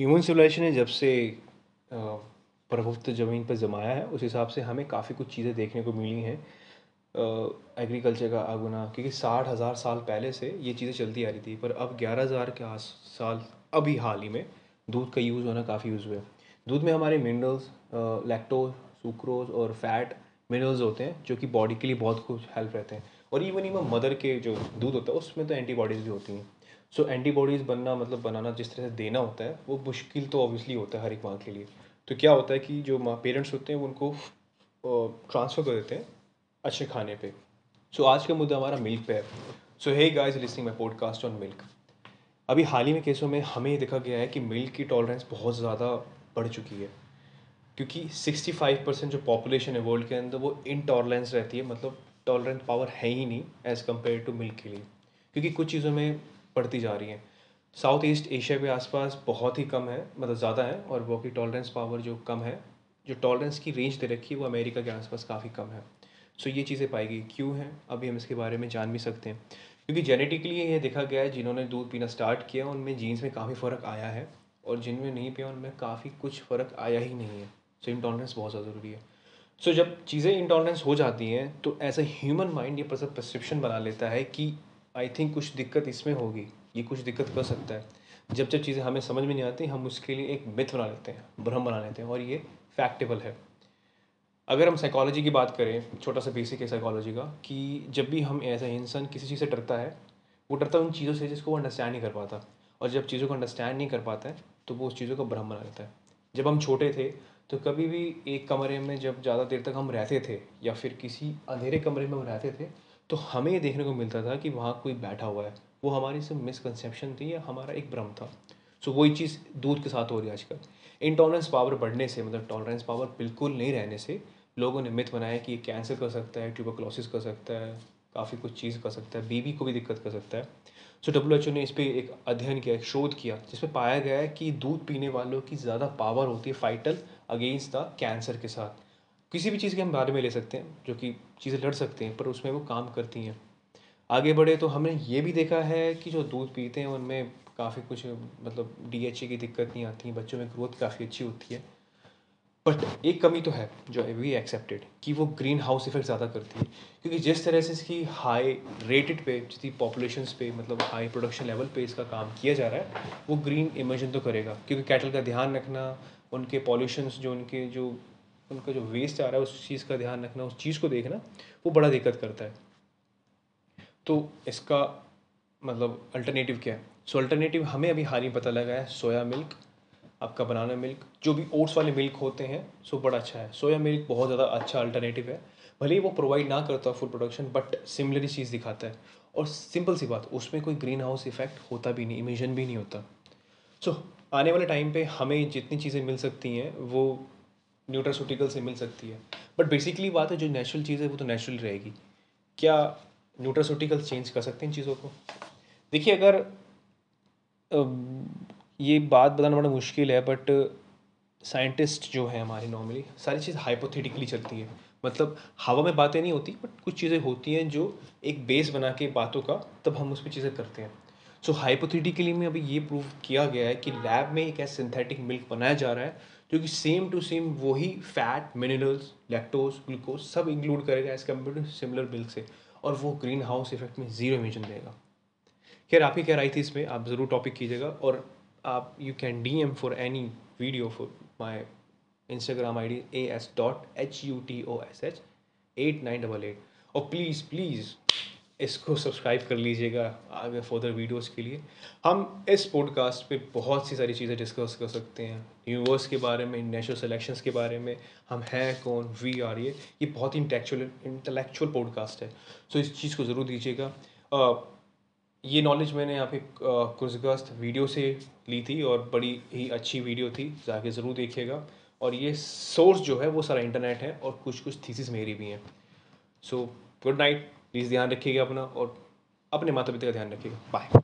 Human civilisation ने जब से प्रभुत्व ज़मीन पर जमाया है, उस हिसाब से हमें काफ़ी कुछ चीज़ें देखने को मिली हैं। एग्रीकल्चर का आगुना, क्योंकि साठ हज़ार साल पहले से ये चीज़ें चलती आ रही थी, पर अब ग्यारह हज़ार के आस, साल, अभी हाल ही में, दूध का यूज़ होना काफ़ी यूज़ हुआ है। दूध में हमारे मिनरल्स लैक्टोज सुक्रोज और फैट मिनरल्स होते हैं, जो कि बॉडी के लिए बहुत कुछ हेल्प रहते हैं। और इवन इवन मदर के जो दूध होता है, उसमें तो एंटीबॉडीज़ भी होती हैं। सो एंटीबॉडीज़ बनना मतलब बनाना जिस तरह से देना होता है वो मुश्किल तो ऑब्वियसली होता है हर एक माँ के लिए। तो क्या होता है कि जो माँ पेरेंट्स होते हैं वो उनको ट्रांसफ़र कर देते हैं अच्छे खाने पे। सो so, आज का मुद्दा हमारा मिल्क पे है। So hey guys listening my podcast on milk अभी हाल ही में केसों में हमें देखा गया है कि मिल्क की टॉलरेंस बहुत ज़्यादा बढ़ चुकी है। क्योंकि 65 परसेंट जो पॉपुलेशन है वर्ल्ड के अंदर वो इनटॉलरेंस रहती है। मतलब टॉलरेंस पावर है ही नहीं एज़ कंपेयर टू मिल्क के लिए। क्योंकि कुछ चीज़ों में बढ़ती जा रही हैं। साउथ ईस्ट एशिया के आसपास बहुत ही कम है मतलब ज़्यादा है और वो की टॉलरेंस पावर जो कम है, जो टॉलरेंस की रेंज दे रखी है, वो अमेरिका के आसपास काफ़ी कम है। सो ये चीज़ें पाएगी क्यों हैं, अभी हम इसके बारे में जान भी सकते हैं। क्योंकि जेनेटिकली ये देखा गया है, जिन्होंने दूध पीना स्टार्ट किया, उनमें जीन्स में काफ़ी फ़र्क आया है और जिनमें नहीं पिया, उनमें काफ़ी कुछ फ़र्क आया ही नहीं है। सो इंटॉलरेंस बहुत ज़्यादा ज़रूरी है। सो जब चीज़ें इंटॉलरेंस हो जाती हैं तो एज ए ह्यूमन माइंड ये परसेप्शन बना लेता है कि आई थिंक कुछ दिक्कत इसमें होगी, ये कुछ दिक्कत कर सकता है। जब जब चीज़ें हमें समझ में नहीं आती, हम उसके लिए एक मिथ बना लेते हैं, भ्रम बना लेते हैं और ये फैक्टेबल है। अगर हम साइकोलॉजी की बात करें, छोटा सा बेसिक है साइकोलॉजी का, कि जब भी हम ऐसा इंसान किसी चीज़ से डरता है, वो डरता उन चीज़ों से जिसको वो अंडरस्टैंड नहीं कर पाता। और जब चीज़ों को अंडरस्टैंड नहीं कर पाता है तो वो उस चीज़ों को भ्रम बना लेता है। जब हम छोटे थे तो कभी भी एक कमरे में जब ज़्यादा देर तक हम रहते थे, या फिर किसी अंधेरे कमरे में हम रहते थे तो हमें देखने को मिलता था कि वहाँ कोई बैठा हुआ है। वो हमारी सिर्फ़ मिसकनसेप्शन थी या हमारा एक भ्रम था। सो वही चीज़ दूध के साथ हो रही है आजकल। इंटॉलरेंस पावर बढ़ने से मतलब टॉलरेंस पावर बिल्कुल नहीं रहने से, लोगों ने मिथ बनाया कि ये कैंसर कर सकता है ट्यूबरक्लोसिस कर सकता है, काफ़ी कुछ चीज़ कर सकता है बीबी को भी दिक्कत कर सकता है। सो डब्ल्यू एच ओ ने इस पर एक अध्ययन किया, एक शोध किया जिसमें पाया गया है कि दूध पीने वालों की ज़्यादा पावर होती है फाइटल अगेंस्ट द कैंसर के साथ। किसी भी चीज़ के हम बारे में ले सकते हैं, जो कि चीज़ें लड़ सकते हैं, पर उसमें वो काम करती हैं। आगे बढ़े तो हमने ये भी देखा है कि जो दूध पीते हैं, उनमें काफ़ी कुछ मतलब डी की दिक्कत नहीं आती, बच्चों में ग्रोथ काफ़ी अच्छी होती है। बट एक कमी तो है, जो वी एक्सेप्टेड कि वो ग्रीन हाउस इफ़ेक्ट ज़्यादा करती है। क्योंकि जिस तरह से इसकी हाई रेटेड पे, जितनी पॉपुलेशन पे मतलब हाई प्रोडक्शन लेवल पे इसका काम किया जा रहा है, वो ग्रीन इमर्जन तो करेगा। क्योंकि कैटल का ध्यान रखना, उनके पॉल्यूशंस जो उनके, जो उनका जो वेस्ट आ रहा है उस चीज़ का ध्यान रखना उस चीज़ को देखना वो बड़ा दिक्कत करता है। तो इसका मतलब अल्टरनेटिव क्या है? सो so, अल्टरनेटिव हमें अभी हाल ही पता लगा है सोया मिल्क आपका बनाना मिल्क जो भी ओट्स वाले मिल्क होते हैं सो बड़ा अच्छा है। सोया मिल्क बहुत ज़्यादा अच्छा अल्टरनेटिव है। भले ही वो प्रोवाइड ना करता फुल प्रोडक्शन बट सिमिलर चीज़ दिखाता है। और सिंपल सी बात उसमें कोई ग्रीन हाउस इफ़ेक्ट होता भी नहीं इमिशन भी नहीं होता। सो so, आने वाले टाइम पे हमें जितनी चीज़ें मिल सकती हैं वो न्यूट्रासूटिकल से मिल सकती है। बट बेसिकली बात है जो नेचुरल चीज़ है, वो तो नेचुरल रहेगी। क्या न्यूट्रासूटिकल चेंज कर सकते हैं इन चीज़ों को? देखिए, अगर ये बात बताना बड़ा मुश्किल है बट साइंटिस्ट जो है हमारे नॉर्मली सारी चीज़ हाइपोथेटिकली चलती है। मतलब हवा में बातें नहीं होती बट कुछ चीज़ें होती हैं जो एक बेस बना के बातों का, तब हम उस पर चीज़ें करते हैं। सो हाइपोथेटिकली में अभी ये प्रूव किया गया है कि लैब में एक ऐसा सिंथेटिक मिल्क बनाया जा रहा है जो कि सेम टू सेम वही फैट मिनरल्स लैक्टोज ग्लूकोज सब इंक्लूड करेगा as compare to similar milk से। और वो ग्रीन हाउस इफ़ेक्ट में ज़ीरो इमिशन देगा। खैर आप ही क्या राय थी इसमें? आप ज़रूर टॉपिक कीजिएगा और आप you can D M for any video for my Instagram I D A S dot H U T O S H eight nine double eight और प्लीज़ प्लीज़ इसको सब्सक्राइब कर लीजिएगा आगे फर्दर वीडियोस के लिए। हम इस पॉडकास्ट पे बहुत सी सारी चीज़ें डिस्कस कर सकते हैं। यूनिवर्स के बारे में नेशनल सिलेक्शंस के बारे में, हम हैं कौन वी आर ये। ये बहुत ही इंटेक्चुअल इंटेलेक्चुअल पॉडकास्ट है। सो इस चीज़ को ज़रूर दीजिएगा। ये नॉलेज मैंने यहाँ पे कुर्जगस्त वीडियो से ली थी और बड़ी ही अच्छी वीडियो थी। जाके ज़रूर देखिएगा। और ये सोर्स जो है वो सारा इंटरनेट है और कुछ कुछ थीसिस मेरी भी हैं। सो गुड नाइट प्लीज़ ध्यान रखिएगा अपना और अपने माता पिता का ध्यान रखिएगा। बाय।